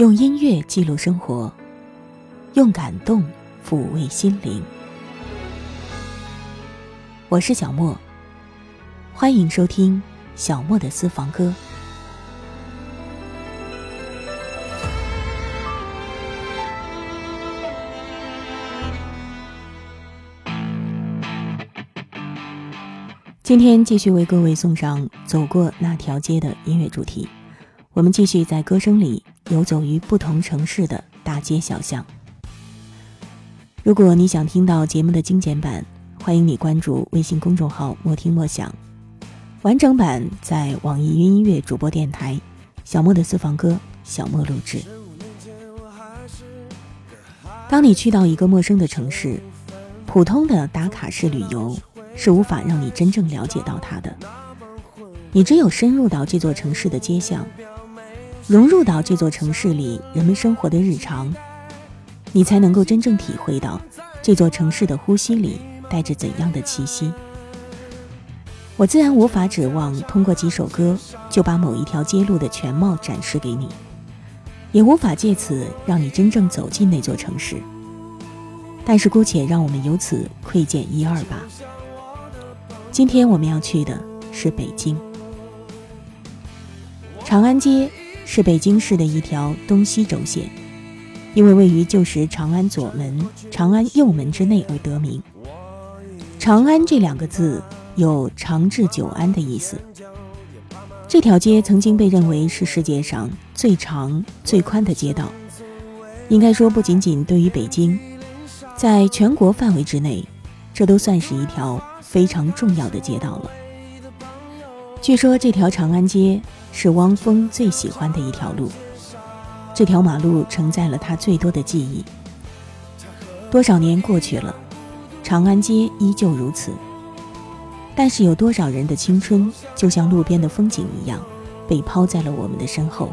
用音乐记录生活，用感动抚慰心灵。我是小莫，欢迎收听小莫的私房歌。今天继续为各位送上《走过那条街》的音乐主题。我们继续在歌声里游走于不同城市的大街小巷。如果你想听到节目的精简版，欢迎你关注微信公众号“莫听莫想”，完整版在网易云音乐主播电台“小莫的私房歌”小莫录制。当你去到一个陌生的城市，普通的打卡式旅游是无法让你真正了解到它的。你只有深入到这座城市的街巷。融入到这座城市里人们生活的日常，你才能够真正体会到这座城市的呼吸里带着怎样的气息。我自然无法指望通过几首歌就把某一条街路的全貌展示给你，也无法借此让你真正走进那座城市。但是姑且让我们由此窥见一二吧。今天我们要去的是北京，长安街。是北京市的一条东西轴线，因为位于旧时长安左门、长安右门之内而得名。长安这两个字有长治久安的意思。这条街曾经被认为是世界上最长、最宽的街道。应该说，不仅仅对于北京，在全国范围之内，这都算是一条非常重要的街道了。据说这条长安街。是汪峰最喜欢的一条路，这条马路承载了他最多的记忆。多少年过去了，长安街依旧如此。但是有多少人的青春，就像路边的风景一样，被抛在了我们的身后。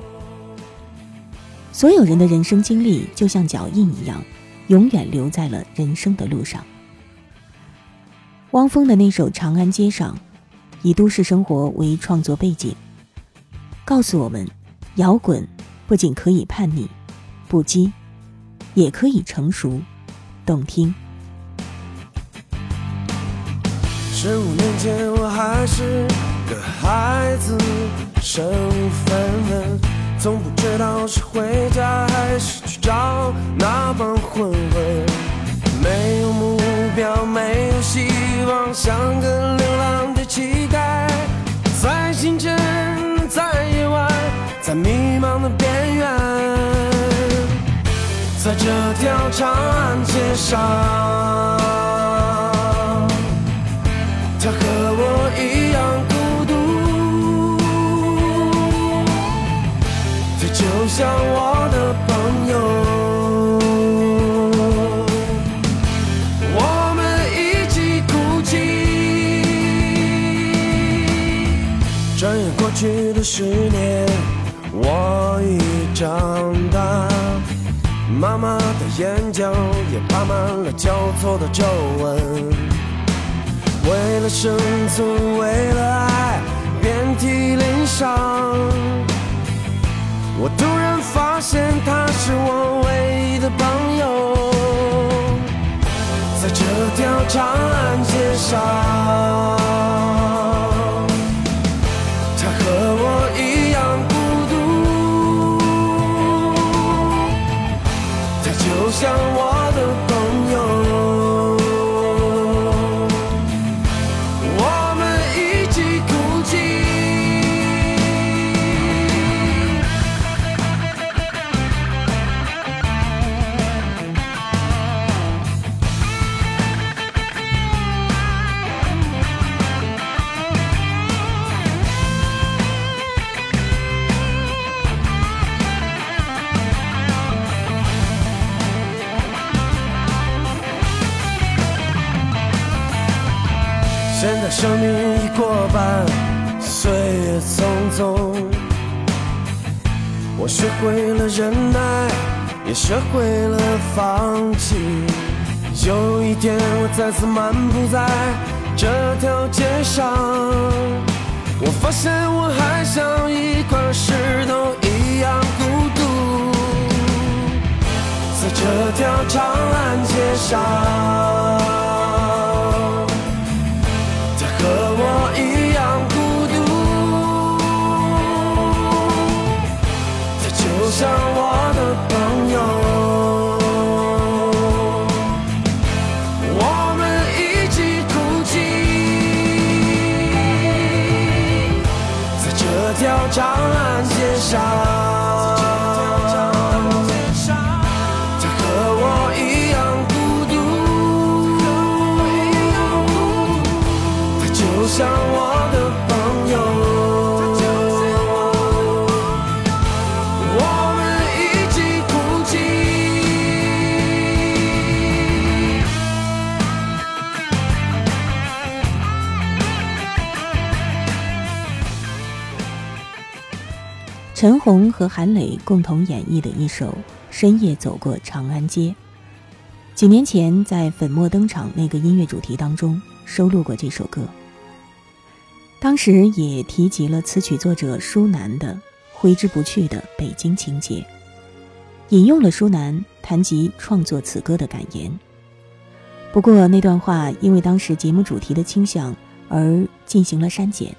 所有人的人生经历，就像脚印一样，永远留在了人生的路上。汪峰的那首《长安街上》，以都市生活为创作背景。告诉我们，摇滚不仅可以叛逆、不羁，也可以成熟、动听。十五年前，我还是个孩子，身无分文，从不知道是回家还是去找那帮混混。没有目标，没有希望，像个流浪的乞丐，在清晨。在，迷茫的边缘，在这条长安街上，他和我一样孤独，他就像我的朋友。我们一起哭泣。转眼过去的十年，我已长大，妈妈的眼角也爬满了交错的皱纹。为了生存，为了爱，遍体鳞伤。我突然发现，他是我唯一的朋友，在这条长安街上。现在生命已过半，岁月匆匆。我学会了忍耐，也学会了放弃。有一天，我再次漫步在这条街上，我发现我还像一块石头一样孤独。在这条长安街上，我一样孤独，他就像我的朋友，我们一起哭泣，在这条长安街上。陈红和韩磊共同演绎的一首《深夜走过长安街》，几年前在《粉墨登场》那个音乐主题当中收录过这首歌。当时也提及了词曲作者舒楠的挥之不去的北京情节，引用了舒楠谈及创作此歌的感言。不过那段话因为当时节目主题的倾向而进行了删减。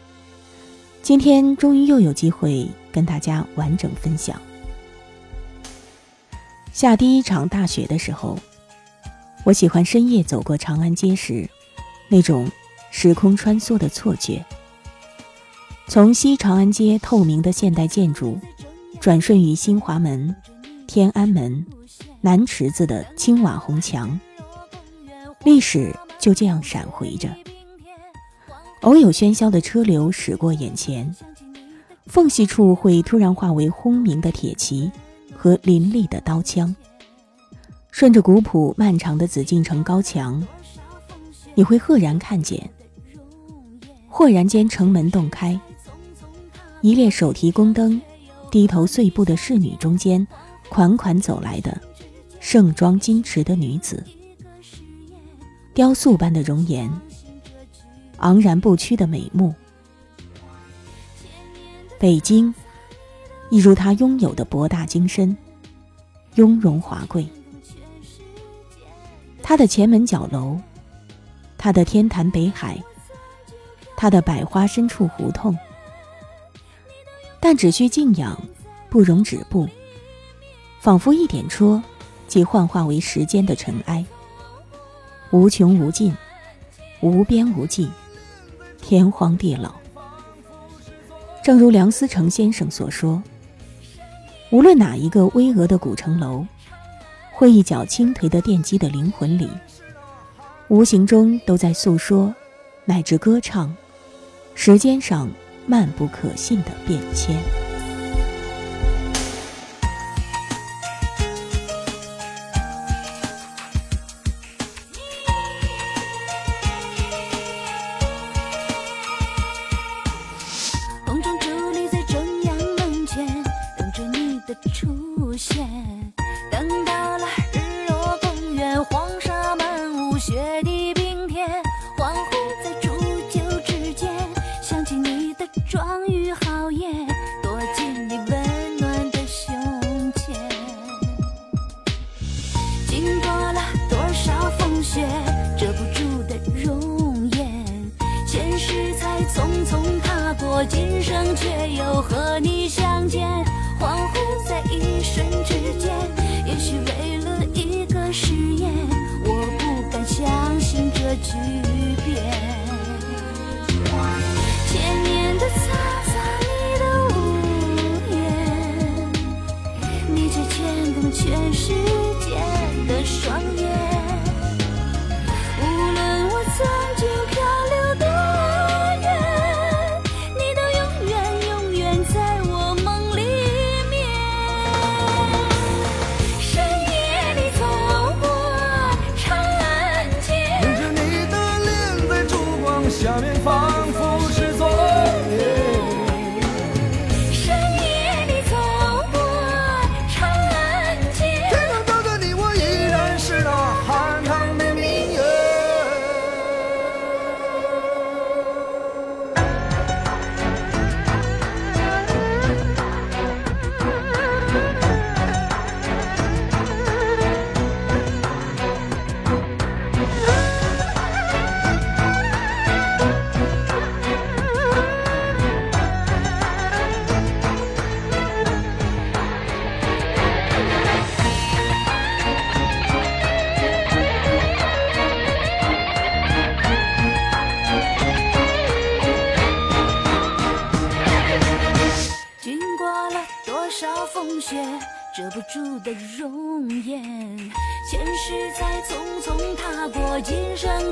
今天终于又有机会跟大家完整分享。下第一场大雪的时候，我喜欢深夜走过长安街时，那种时空穿梭的错觉。从西长安街透明的现代建筑，转瞬于新华门、天安门、南池子的青瓦红墙，历史就这样闪回着。偶有喧嚣的车流驶过眼前，缝隙处会突然化为轰鸣的铁骑和凌厉的刀枪。顺着古朴漫长的紫禁城高墙，你会赫然看见，豁然间城门洞开，一列手提宫灯、低头碎步的侍女中间，款款走来的盛装矜持的女子，雕塑般的容颜。昂然不屈的美目，北京，一如他拥有的博大精深、雍容华贵。他的前门角楼，他的天坛北海，他的百花深处胡同，但只需静养，不容止步，仿佛一点戳，即幻化为时间的尘埃，无穷无尽，无边无际。天荒地老，正如梁思成先生所说：“无论哪一个巍峨的古城楼，会一脚倾颓的奠基的灵魂里，无形中都在诉说，乃至歌唱，时间上漫不可信的变迁。”你却牵动全世界的双眼。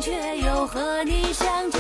却又和你相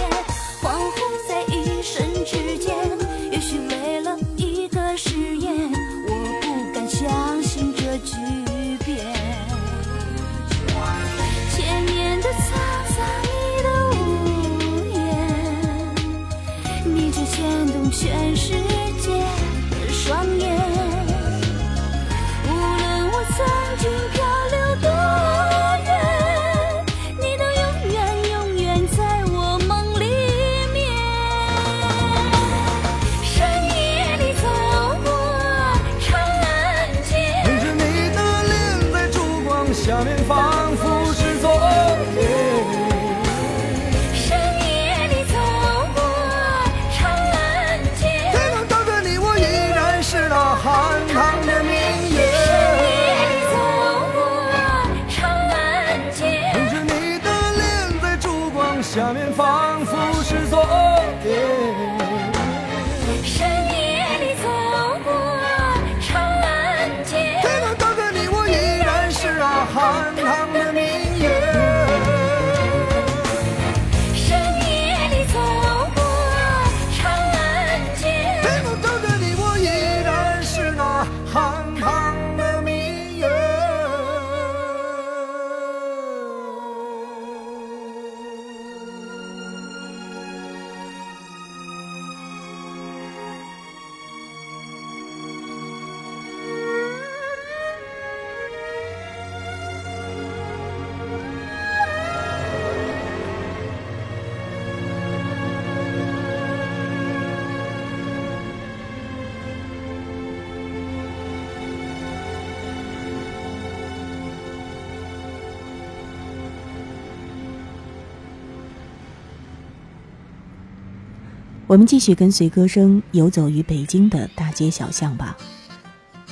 我们继续跟随歌声游走于北京的大街小巷吧。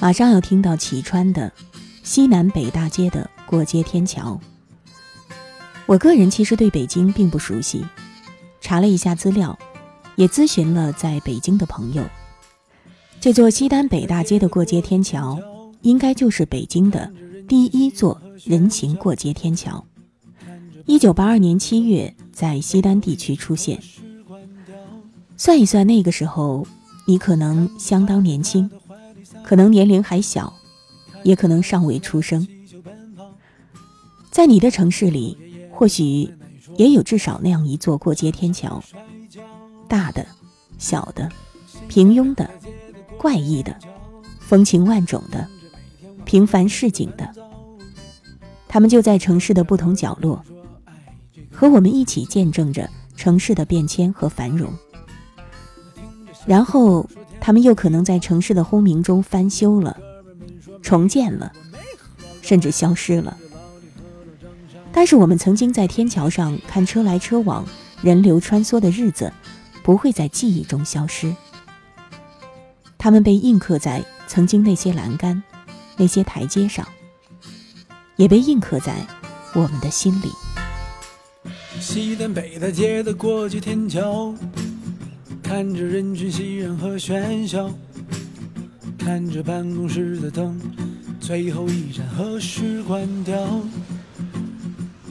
马上要听到启川的西南北大街的过街天桥。我个人其实对北京并不熟悉，查了一下资料，也咨询了在北京的朋友。这座西单北大街的过街天桥，应该就是北京的第一座人行过街天桥。一九八二年七月，在西单地区出现。算一算，那个时候你可能相当年轻，可能年龄还小，也可能尚未出生。在你的城市里，或许也有至少那样一座过街天桥，大的、小的、平庸的、怪异的、风情万种的、平凡市井的，他们就在城市的不同角落，和我们一起见证着城市的变迁和繁荣。然后，他们又可能在城市的轰鸣中翻修了、重建了，甚至消失了。但是，我们曾经在天桥上看车来车往、人流穿梭的日子，不会在记忆中消失。他们被印刻在曾经那些栏杆、那些台阶上，也被印刻在我们的心里。西单北大街的过街天桥，看着人群熙攘和喧嚣，看着办公室的灯，最后一盏何时关掉？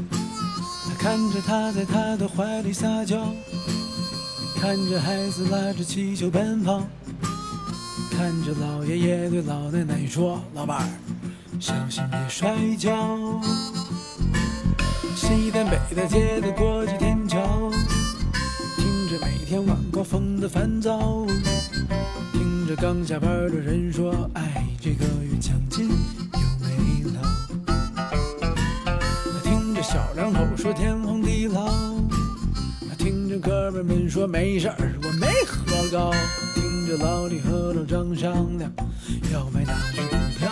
他看着他在他的怀里撒娇，看着孩子拉着气球奔跑，看着老爷爷对老奶奶说：“老伴儿，小心别摔跤。”西单北大街的过街天桥，天晚高峰的烦躁，听着刚下班的人说：“哎，这个月奖金又没了。”听着小两口说天荒地老，听着哥们儿们说没事儿，我没喝高，听着老李和老张商量要买哪只股票。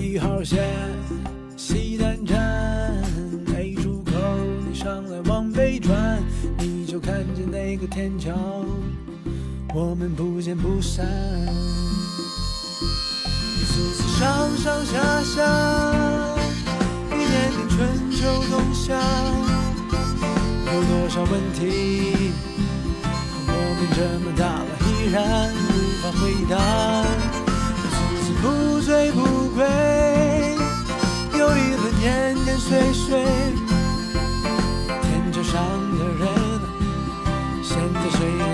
一号线的天桥，我们不见不散。一次次上上下下，一年年春秋冬夏，有多少问题？我们这么大了，依然无法回答。一次次不醉不归，又一轮年年岁岁。在谁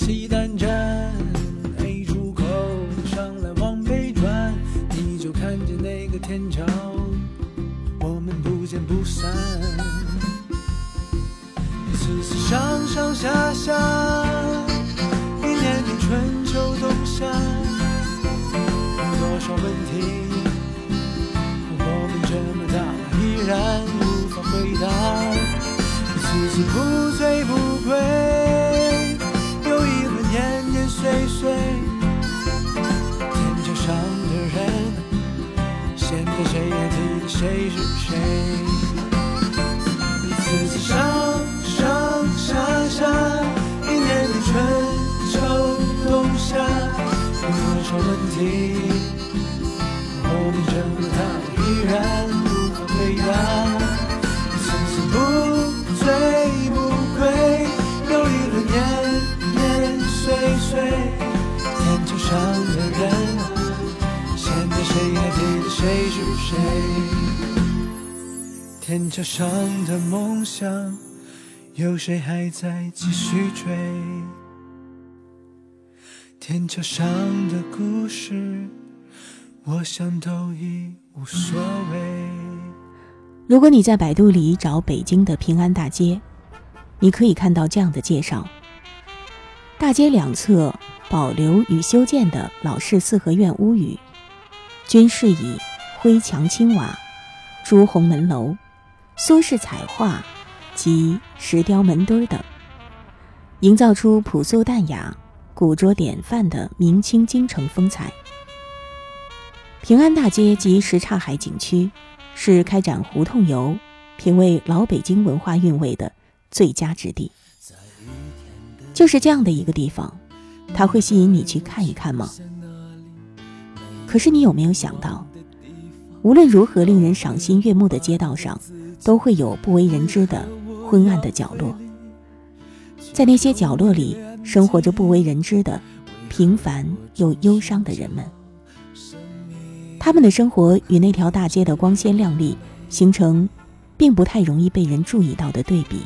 西单站 A 出口上来往北转，你就看见那个天桥，我们不见不散。一次次上上下下，一年年春秋冬夏，有多少问题，我们这么大依然无法回答。一次次不醉不归，谁是谁？一次次上上下下，一年年春秋冬夏，有多少问题，我们这么大了依然无法回答。桥上的梦想，有谁还在继续追？天桥上的故事，我想都已无所谓。如果你在百度里找北京的平安大街，你可以看到这样的介绍：大街两侧保留与修建的老式四合院屋宇，均是以灰墙青瓦、朱红门楼、苏式彩画及石雕门墩等，营造出朴素淡雅、古拙典范的明清京城风采。平安大街及什刹海景区。是开展胡同游、品味老北京文化韵味的最佳之地。就是这样的一个地方，它会吸引你去看一看吗？可是你有没有想到，无论如何令人赏心悦目的街道上，都会有不为人知的昏暗的角落。在那些角落里，生活着不为人知的平凡又忧伤的人们。他们的生活与那条大街的光鲜亮丽形成，并不太容易被人注意到的对比。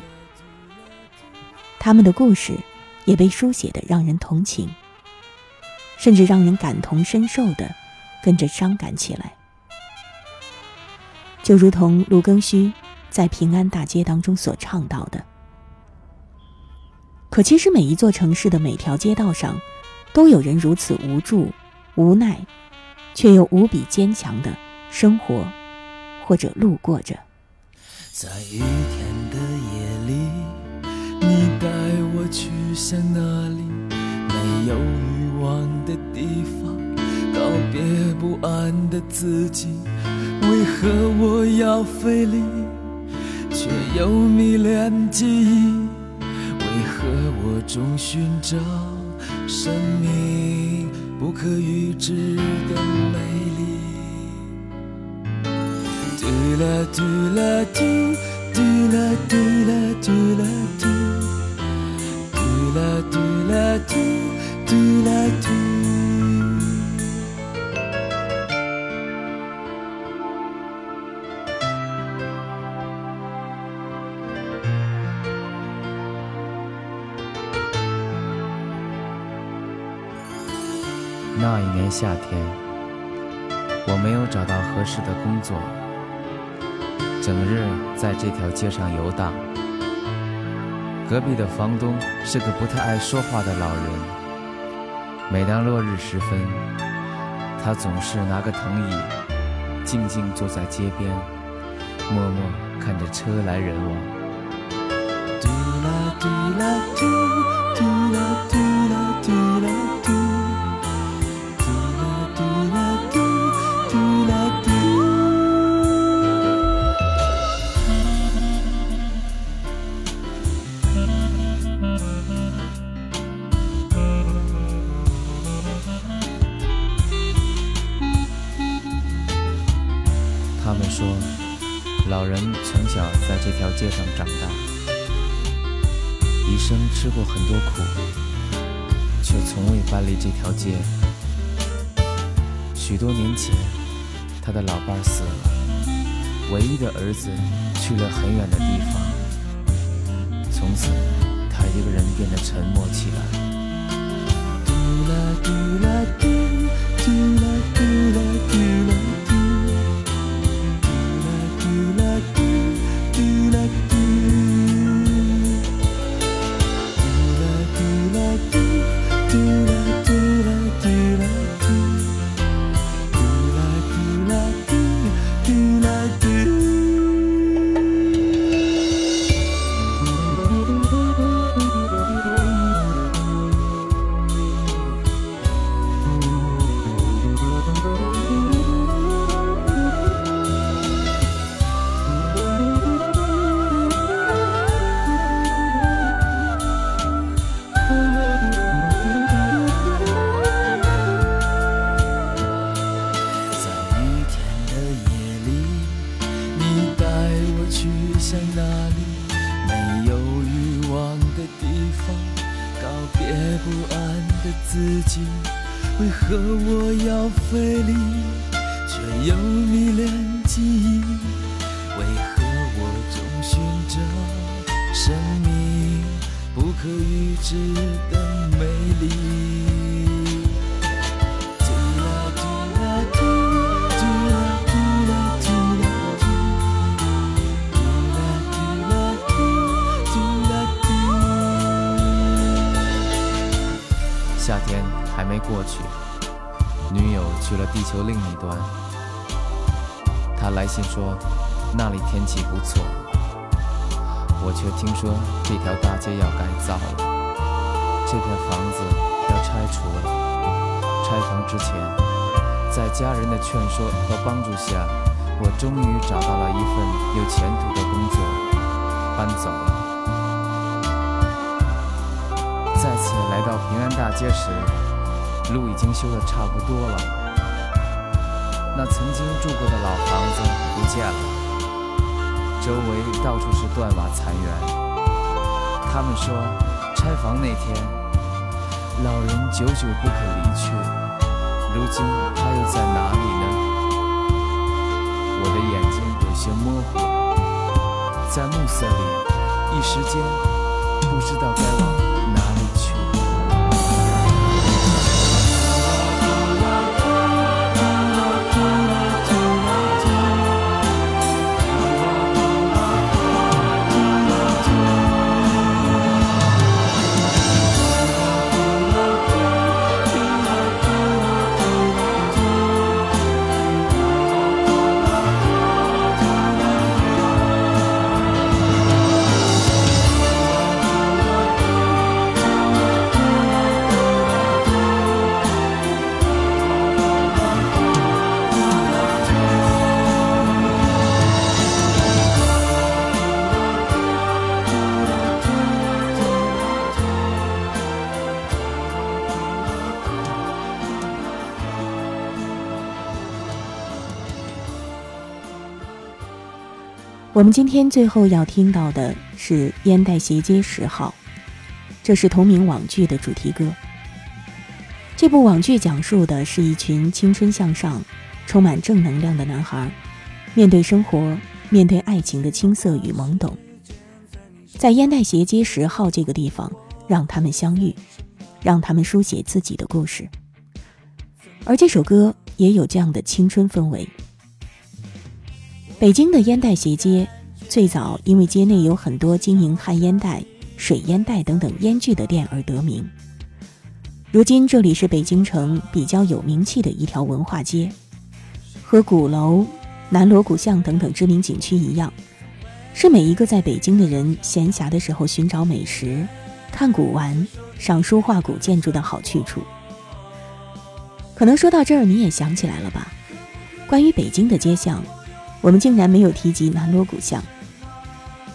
他们的故事也被书写的让人同情，甚至让人感同身受的跟着伤感起来。就如同陆庚戌在《平安大街》当中所唱到的。可其实每一座城市的每条街道上，都有人如此无助、无奈。却又无比坚强的生活，或者路过着。在雨天的夜里，你带我去向那里没有欲望的地方，告别不安的自己。为何我要费力，却又迷恋记忆？为何我总寻找生命？不可预知的美丽。嘟啦嘟啦嘟，嘟啦嘟啦嘟啦嘟，嘟啦嘟啦嘟，嘟啦嘟。那一年夏天，我没有找到合适的工作，整日在这条街上游荡。隔壁的房东是个不太爱说话的老人，每当落日时分，他总是拿个藤椅，静静坐在街边，默默看着车来人往。嘟啦嘟啦嘟，嘟啦嘟啦嘟啦嘟，这条街上长大，一生吃过很多苦，却从未搬离这条街。许多年前，他的老伴儿死了，唯一的儿子去了很远的地方，从此他一个人变得沉默起来。嘟啦嘟啦过去，女友去了地球另一端。她来信说，那里天气不错。我却听说这条大街要改造了，这片房子要拆除了。拆房之前，在家人的劝说和帮助下，我终于找到了一份有前途的工作，搬走了。再次来到平安大街时，路已经修得差不多了。那曾经住过的老房子不见了，周围到处是断瓦残垣。他们说，拆房那天，老人久久不肯离去。如今他又在哪里呢？我的眼睛有些模糊，在暮色里，一时间不知道我们今天最后要听到的是烟袋斜街十号，这是同名网剧的主题歌。这部网剧讲述的是一群青春向上、充满正能量的男孩，面对生活、面对爱情的青涩与懵懂，在烟袋斜街十号这个地方让他们相遇，让他们书写自己的故事。而这首歌也有这样的青春氛围。北京的烟袋斜街，最早因为街内有很多经营旱烟袋、水烟袋等等烟具的店而得名。如今这里是北京城比较有名气的一条文化街，和鼓楼、南锣鼓巷等等知名景区一样，是每一个在北京的人闲暇的时候寻找美食、看古玩、赏书画古建筑的好去处。可能说到这儿，你也想起来了吧？关于北京的街巷。我们竟然没有提及南锣鼓巷，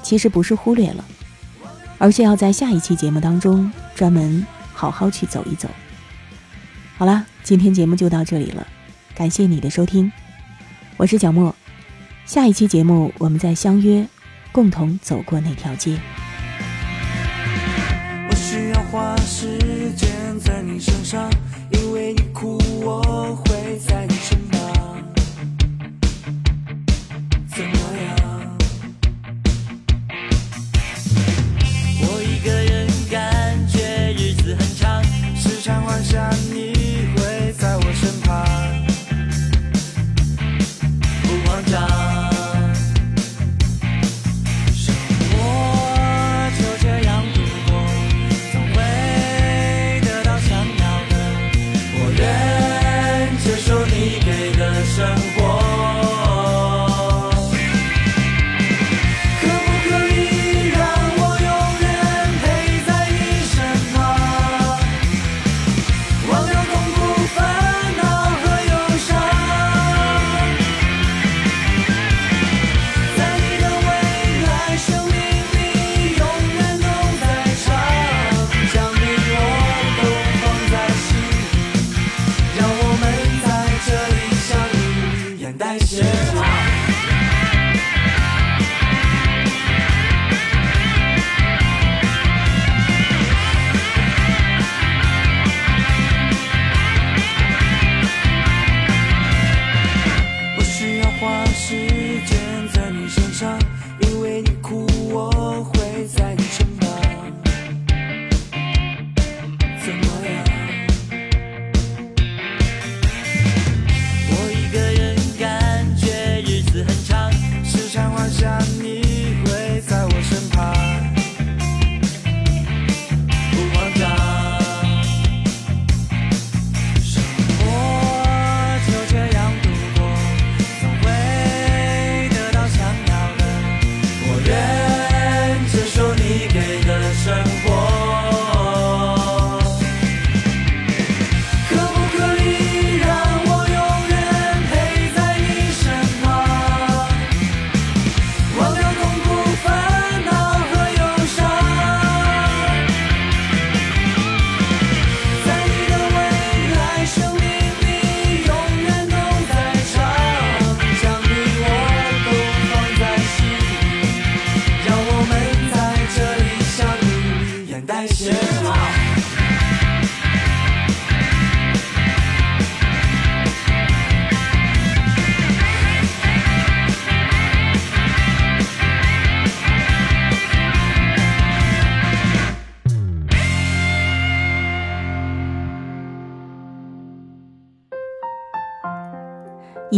其实不是忽略了，而是要在下一期节目当中专门好好去走一走。好啦，今天节目就到这里了，感谢你的收听，我是小莫，下一期节目我们再相约，共同走过那条街。我需要花时间在你身上，因为你哭，我会在